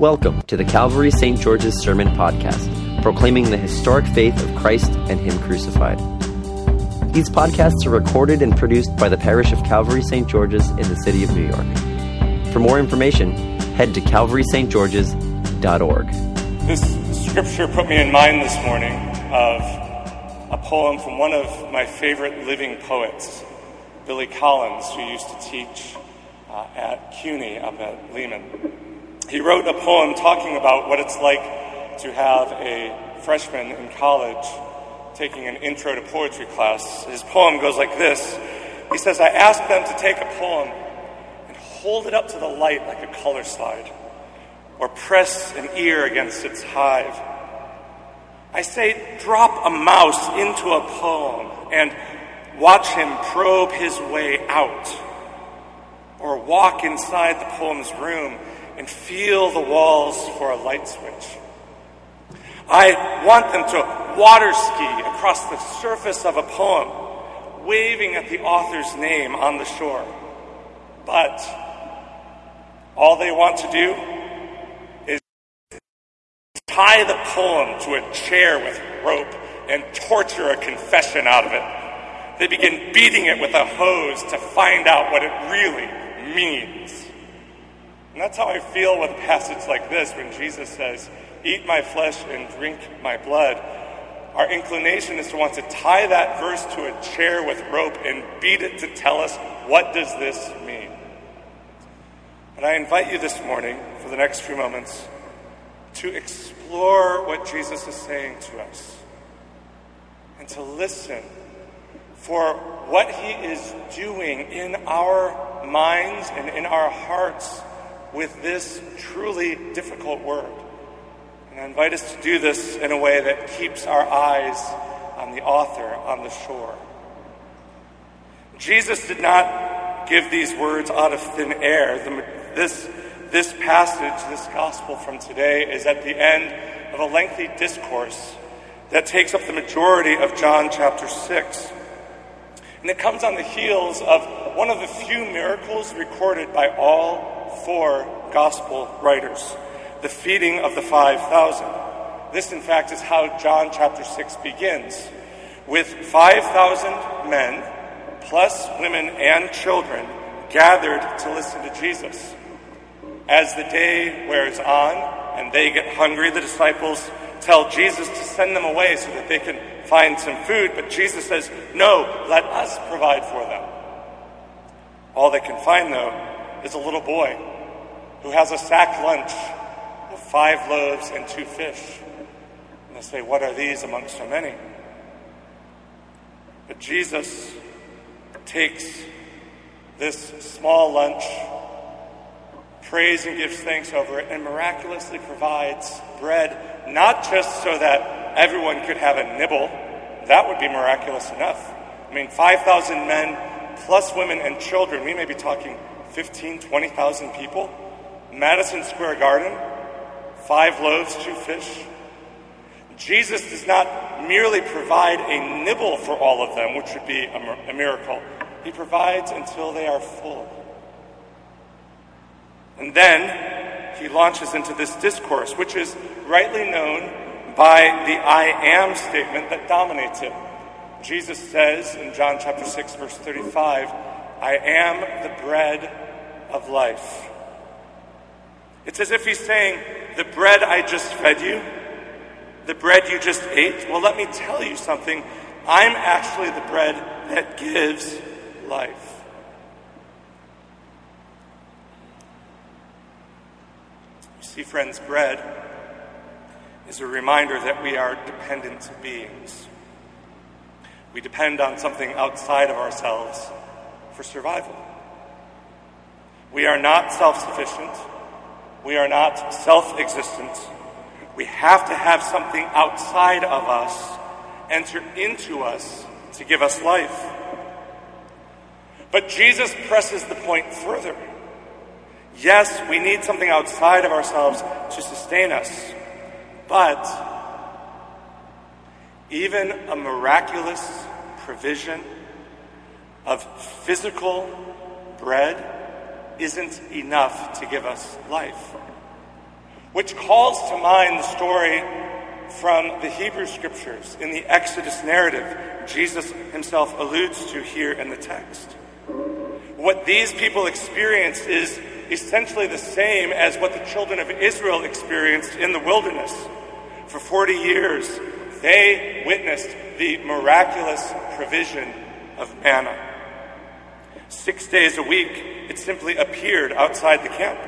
Welcome to the Calvary St. George's Sermon Podcast, proclaiming the historic faith of Christ and Him crucified. These podcasts are recorded and produced by the parish of Calvary St. George's in the city of New York. For more information, head to calvarystgeorges.org. This scripture put me in mind this morning of a poem from one of my favorite living poets, Billy Collins, who used to teach uh, at CUNY up at Lehman. He wrote a poem talking about what it's like to have a freshman in college taking an intro to poetry class. His poem goes like this He says, I asked them to take a poem and hold it up to the light like a color slide, or press an ear against its hive. I say, drop a mouse into a poem and watch him probe his way out, or walk inside the poem's room and feel the walls for a light switch. I want them to water ski across the surface of a poem, waving at the author's name on the shore. But all they want to do is tie the poem to a chair with rope and torture a confession out of it. They begin beating it with a hose to find out what it really means. And that's how I feel with a passage like this when Jesus says, Eat my flesh and drink my blood. Our inclination is to want to tie that verse to a chair with rope and beat it to tell us what does this mean. And I invite you this morning, for the next few moments, to explore what Jesus is saying to us and to listen for what he is doing in our minds and in our hearts with this truly difficult word. And I invite us to do this in a way that keeps our eyes on the author on the shore. Jesus did not give these words out of thin air. The, this, this passage, this gospel from today, is at the end of a lengthy discourse that takes up the majority of John chapter 6. And it comes on the heels of one of the few miracles recorded by all four gospel writers the feeding of the 5,000. This, in fact, is how John chapter 6 begins with 5,000 men, plus women and children, gathered to listen to Jesus. As the day wears on and they get hungry, the disciples tell Jesus to send them away so that they can find some food, but Jesus says, No, let us provide for them. All they can find, though, is a little boy who has a sack lunch of five loaves and two fish. And they say, What are these among so many? But Jesus takes this small lunch, prays and gives thanks over it, and miraculously provides bread, not just so that everyone could have a nibble, that would be miraculous enough. I mean, 5,000 men plus women and children, we may be talking 15, 20,000 people. Madison Square Garden, five loaves, two fish. Jesus does not merely provide a nibble for all of them, which would be a, miracle. He provides until they are full. And then he launches into this discourse, which is rightly known by the I am statement that dominates it. Jesus says in John chapter 6, verse 35, I am the bread of life. It's as if he's saying, The bread I just fed you, the bread you just ate, well, let me tell you something. I'm actually the bread that gives life. You see, friends, bread is a reminder that we are dependent beings. We depend on something outside of ourselves for survival. We are not self sufficient. We are not self existent. We have to have something outside of us enter into us to give us life. But Jesus presses the point further. Yes, we need something outside of ourselves to sustain us. But even a miraculous provision of physical bread isn't enough to give us life. which calls to mind the story from the Hebrew scriptures in the Exodus narrative Jesus himself alludes to here in the text. What these people experienced is essentially the same as what the children of Israel experienced in the wilderness. For 40 years, they witnessed the miraculous provision of manna. Six days a week, it simply appeared outside the camp.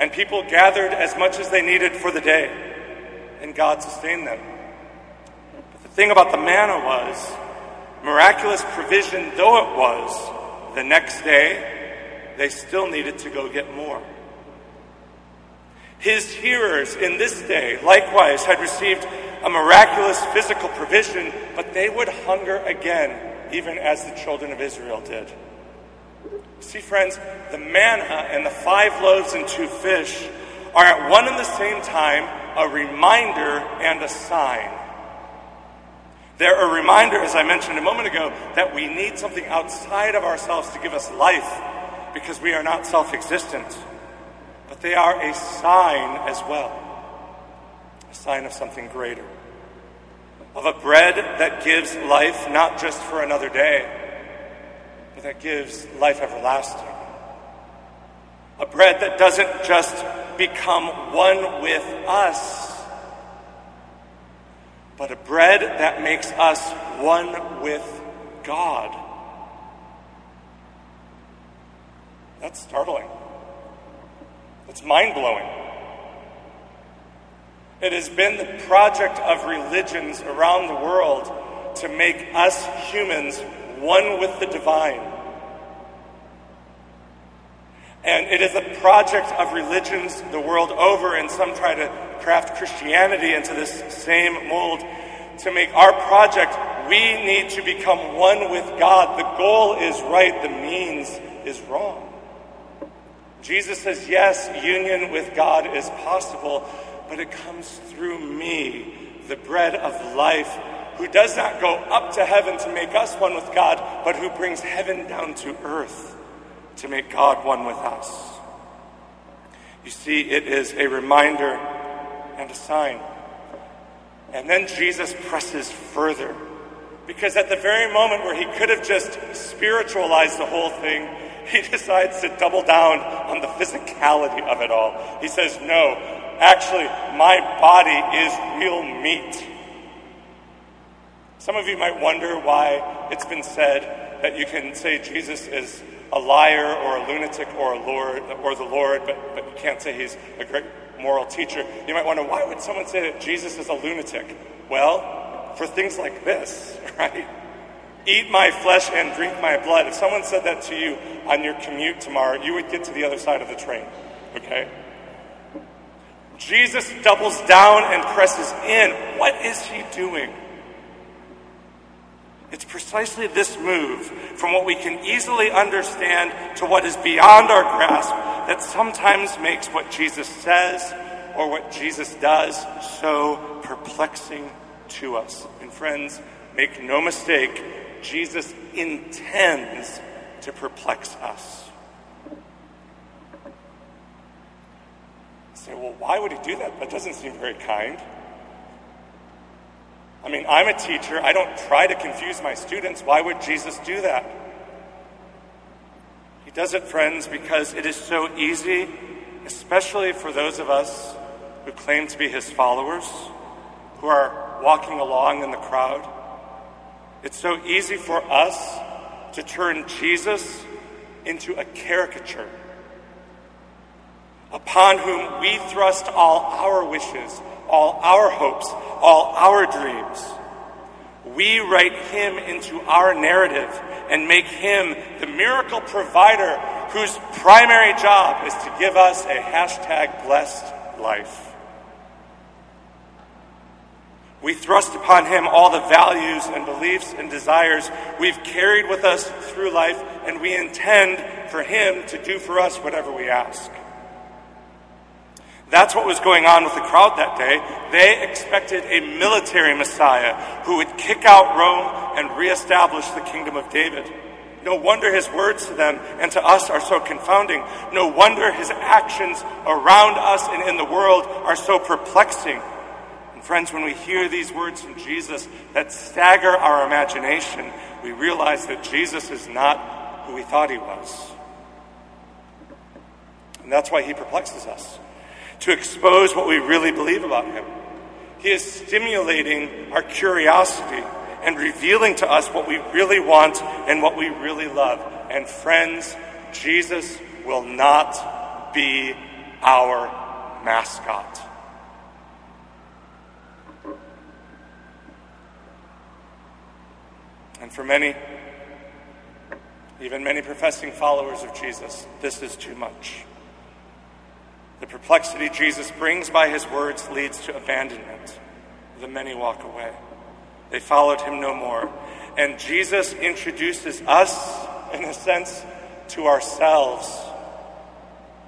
And people gathered as much as they needed for the day, and God sustained them. But the thing about the manna was, miraculous provision though it was, the next day, they still needed to go get more. His hearers in this day likewise had received a miraculous physical provision, but they would hunger again, even as the children of Israel did. See, friends, the manna and the five loaves and two fish are at one and the same time a reminder and a sign. They're a reminder, as I mentioned a moment ago, that we need something outside of ourselves to give us life because we are not self existent. But they are a sign as well, a sign of something greater. Of a bread that gives life not just for another day, that gives life everlasting. A bread that doesn't just become one with us, but a bread that makes us one with God. That's startling. It's mind blowing. It has been the project of religions around the world to make us humans one with the divine. And it is a project of religions the world over, and some try to craft Christianity into this same mold. To make our project, we need to become one with God. The goal is right, the means is wrong. Jesus says, yes, union with God is possible, but it comes through me, the bread of life, who does not go up to heaven to make us one with God, but who brings heaven down to earth to make God one with us. You see, it is a reminder and a sign. And then Jesus presses further. Because at the very moment where he could have just spiritualized the whole thing, he decides to double down on the physicality of it all. He says, No, actually, my body is real meat. Some of you might wonder why it's been said that you can say Jesus is a liar or a lunatic or a Lord or the Lord, but, but you can't say he's a great moral teacher. You might wonder why would someone say that Jesus is a lunatic? Well, for things like this, right? Eat my flesh and drink my blood. If someone said that to you on your commute tomorrow, you would get to the other side of the train, okay? Jesus doubles down and presses in. What is he doing? It's precisely this move from what we can easily understand to what is beyond our grasp that sometimes makes what Jesus says or what Jesus does so perplexing to us. And friends, make no mistake, Jesus intends to perplex us. say, well, why would he do that? That doesn't seem very kind. I mean, I'm a teacher. I don't try to confuse my students. Why would Jesus do that? He does it, friends, because it is so easy, especially for those of us who claim to be his followers, who are walking along in the crowd. It's so easy for us to turn Jesus into a caricature upon whom we thrust all our wishes, all our hopes, all our dreams. We write him into our narrative and make him the miracle provider whose primary job is to give us a hashtag blessed life. We thrust upon him all the values and beliefs and desires we've carried with us through life, and we intend for him to do for us whatever we ask. That's what was going on with the crowd that day. They expected a military Messiah who would kick out Rome and reestablish the kingdom of David. No wonder his words to them and to us are so confounding. No wonder his actions around us and in the world are so perplexing. And friends, when we hear these words from Jesus that stagger our imagination, we realize that Jesus is not who we thought he was. And that's why he perplexes us to expose what we really believe about him. He is stimulating our curiosity and revealing to us what we really want and what we really love. And friends, Jesus will not be our mascot. And for many, even many professing followers of Jesus, this is too much. The perplexity Jesus brings by his words leads to abandonment. The many walk away. They followed him no more. And Jesus introduces us, in a sense, to ourselves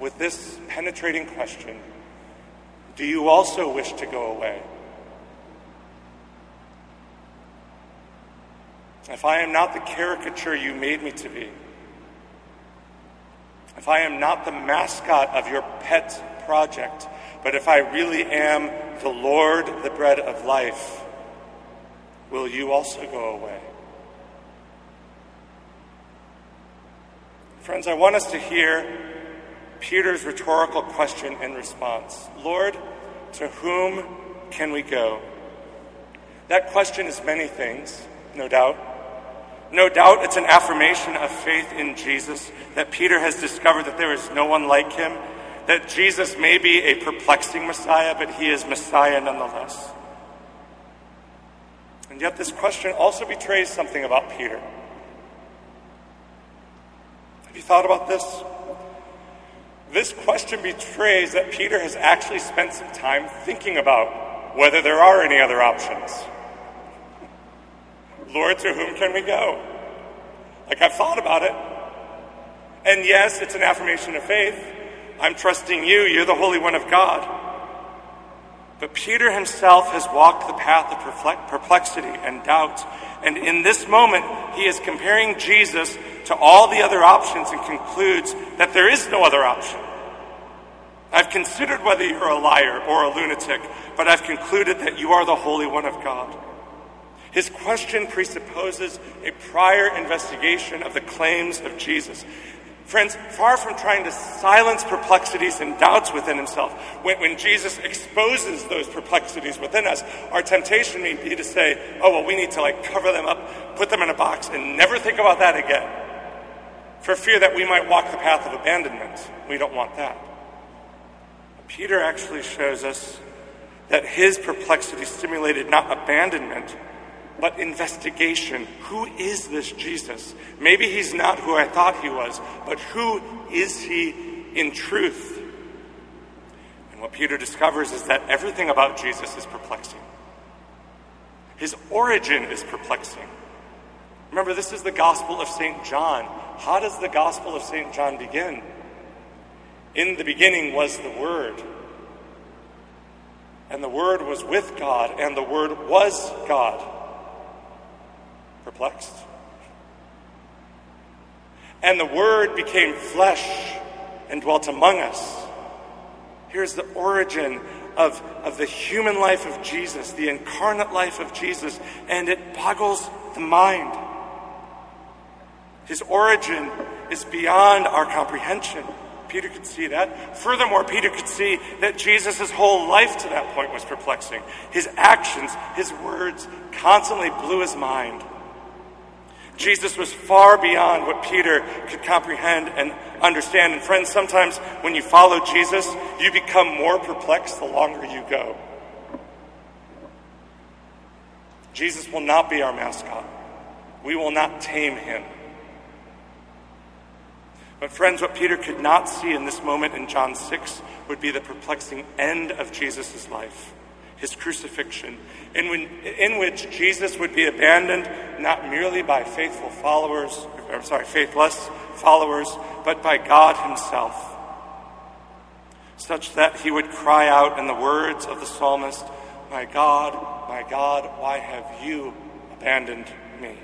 with this penetrating question Do you also wish to go away? If I am not the caricature you made me to be, if I am not the mascot of your pet project, but if I really am the Lord, the bread of life, will you also go away? Friends, I want us to hear Peter's rhetorical question and response Lord, to whom can we go? That question is many things, no doubt. No doubt it's an affirmation of faith in Jesus that Peter has discovered that there is no one like him, that Jesus may be a perplexing Messiah, but he is Messiah nonetheless. And yet, this question also betrays something about Peter. Have you thought about this? This question betrays that Peter has actually spent some time thinking about whether there are any other options. Lord, to whom can we go? Like, I've thought about it. And yes, it's an affirmation of faith. I'm trusting you. You're the Holy One of God. But Peter himself has walked the path of perplexity and doubt. And in this moment, he is comparing Jesus to all the other options and concludes that there is no other option. I've considered whether you're a liar or a lunatic, but I've concluded that you are the Holy One of God. His question presupposes a prior investigation of the claims of Jesus. Friends, far from trying to silence perplexities and doubts within himself, when, when, Jesus exposes those perplexities within us, our temptation may be to say, oh, well, we need to like cover them up, put them in a box, and never think about that again. For fear that we might walk the path of abandonment. We don't want that. Peter actually shows us that his perplexity stimulated not abandonment, but investigation. Who is this Jesus? Maybe he's not who I thought he was, but who is he in truth? And what Peter discovers is that everything about Jesus is perplexing. His origin is perplexing. Remember, this is the Gospel of St. John. How does the Gospel of St. John begin? In the beginning was the Word. And the Word was with God, and the Word was God perplexed. And the Word became flesh and dwelt among us. Here's the origin of, of the human life of Jesus, the incarnate life of Jesus, and it boggles the mind. His origin is beyond our comprehension. Peter could see that. Furthermore, Peter could see that Jesus' whole life to that point was perplexing. His actions, his words constantly blew his mind. Jesus was far beyond what Peter could comprehend and understand. And friends, sometimes when you follow Jesus, you become more perplexed the longer you go. Jesus will not be our mascot. We will not tame him. But, friends, what Peter could not see in this moment in John 6 would be the perplexing end of Jesus' life his crucifixion, in, when, in which Jesus would be abandoned not merely by faithful followers, I'm sorry, faithless followers, but by God Himself, such that He would cry out in the words of the psalmist, My God, my God, why have you abandoned me?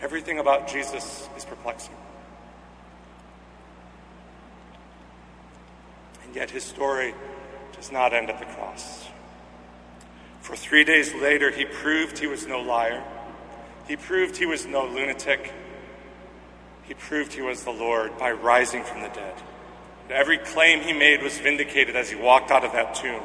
Everything about Jesus is perplexing. And yet his story does not end at the cross. For three days later, he proved he was no liar. He proved he was no lunatic. He proved he was the Lord by rising from the dead. Every claim he made was vindicated as he walked out of that tomb.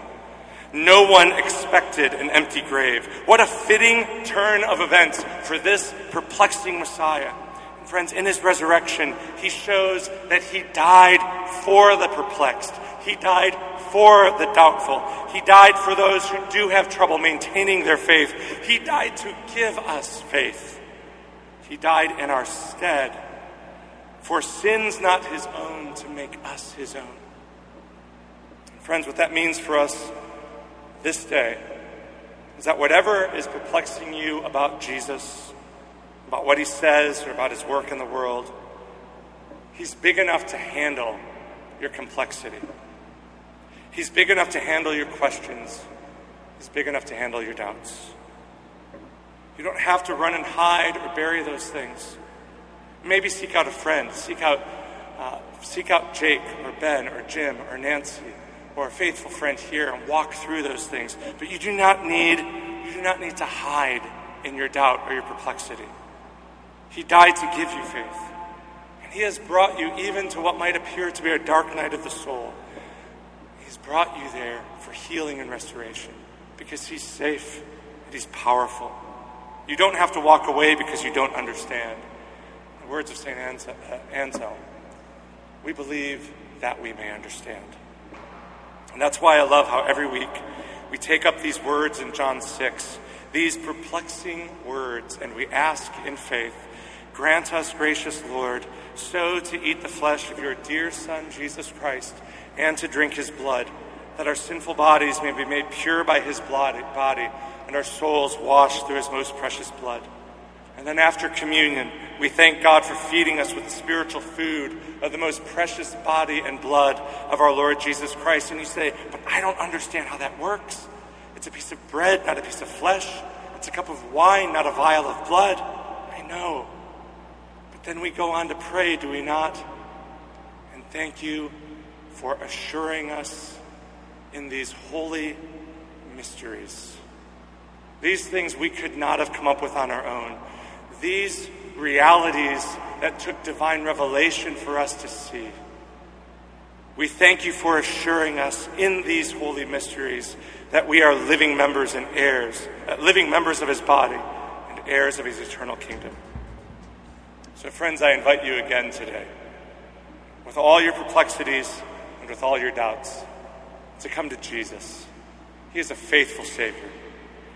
No one expected an empty grave. What a fitting turn of events for this perplexing Messiah. And friends, in his resurrection, he shows that he died for the perplexed. He died for the doubtful. He died for those who do have trouble maintaining their faith. He died to give us faith. He died in our stead for sins not his own to make us his own. And Friends, what that means for us this day is that whatever is perplexing you about Jesus, about what he says, or about his work in the world, he's big enough to handle your complexity. He's big enough to handle your questions. He's big enough to handle your doubts. You don't have to run and hide or bury those things. Maybe seek out a friend, seek out, uh, seek out Jake or Ben or Jim or Nancy or a faithful friend here and walk through those things. But you do not need, you do not need to hide in your doubt or your perplexity. He died to give you faith. And He has brought you even to what might appear to be a dark night of the soul. Brought you there for healing and restoration because He's safe and He's powerful. You don't have to walk away because you don't understand the words of St. Uh, Anselm, we believe that we may understand. And that's why I love how every week we take up these words in John 6, these perplexing words, and we ask in faith, Grant us, gracious Lord, so to eat the flesh of your dear Son, Jesus Christ, and to drink his blood, that our sinful bodies may be made pure by his body, and our souls washed through his most precious blood. And then after communion, we thank God for feeding us with the spiritual food of the most precious body and blood of our Lord Jesus Christ. And you say, But I don't understand how that works. It's a piece of bread, not a piece of flesh. It's a cup of wine, not a vial of blood. I know. Then we go on to pray, do we not? And thank you for assuring us in these holy mysteries. These things we could not have come up with on our own these realities that took divine revelation for us to see. We thank you for assuring us in these holy mysteries that we are living members and heirs, uh, living members of his body and heirs of his eternal kingdom. So, friends, I invite you again today, with all your perplexities and with all your doubts, to come to Jesus. He is a faithful Savior.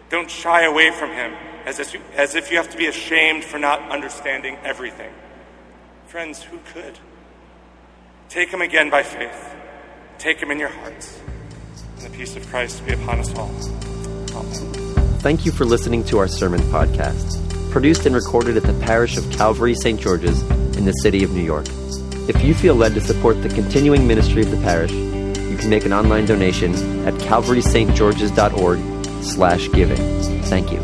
Don't shy away from him as if, you, as if you have to be ashamed for not understanding everything. Friends, who could? Take him again by faith. Take him in your hearts. And the peace of Christ be upon us all. Amen. Thank you for listening to our sermon podcast, produced and recorded at the parish of Calvary St. George's in the city of New York. If you feel led to support the continuing ministry of the parish, you can make an online donation at calvarystgeorges.org slash giving. Thank you.